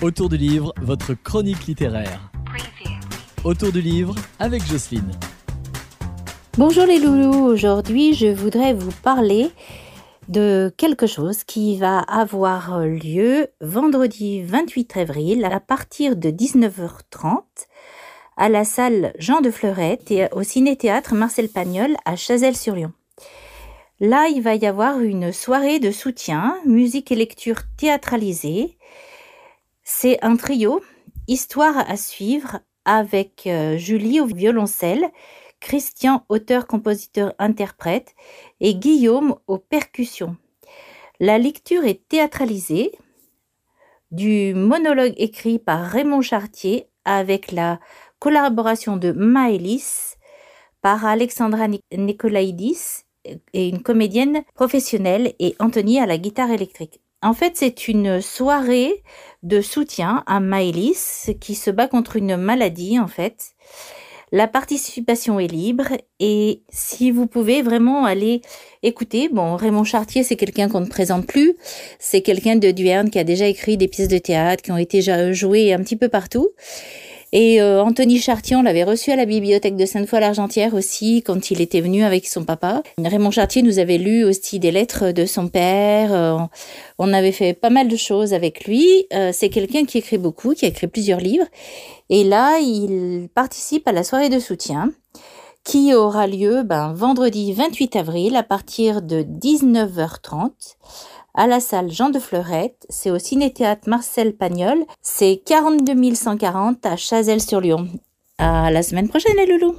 Autour du livre, votre chronique littéraire. Autour du livre avec Jocelyne. Bonjour les loulous, aujourd'hui je voudrais vous parler de quelque chose qui va avoir lieu vendredi 28 avril à partir de 19h30 à la salle Jean de Fleurette et au ciné-théâtre Marcel Pagnol à Chazelles-sur-Lyon. Là, il va y avoir une soirée de soutien, musique et lecture théâtralisée. C'est un trio, histoire à suivre, avec euh, Julie au violoncelle, Christian, auteur, compositeur, interprète, et Guillaume aux percussions. La lecture est théâtralisée du monologue écrit par Raymond Chartier avec la collaboration de Maëlys par Alexandra Nicolaïdis et une comédienne professionnelle et Anthony à la guitare électrique. En fait, c'est une soirée de soutien à Maëlys qui se bat contre une maladie en fait. La participation est libre et si vous pouvez vraiment aller écouter, bon, Raymond Chartier, c'est quelqu'un qu'on ne présente plus. C'est quelqu'un de Duerne qui a déjà écrit des pièces de théâtre qui ont été jouées un petit peu partout. Et euh, Anthony Chartier, on l'avait reçu à la bibliothèque de Sainte-Foy-l'Argentière aussi quand il était venu avec son papa. Raymond Chartier nous avait lu aussi des lettres de son père. Euh, on avait fait pas mal de choses avec lui. Euh, c'est quelqu'un qui écrit beaucoup, qui a écrit plusieurs livres. Et là, il participe à la soirée de soutien qui aura lieu ben, vendredi 28 avril à partir de 19h30 à la salle Jean de Fleurette, c'est au ciné-théâtre Marcel Pagnol, c'est 42 140 à Chazelles-sur-Lyon. À la semaine prochaine les loulous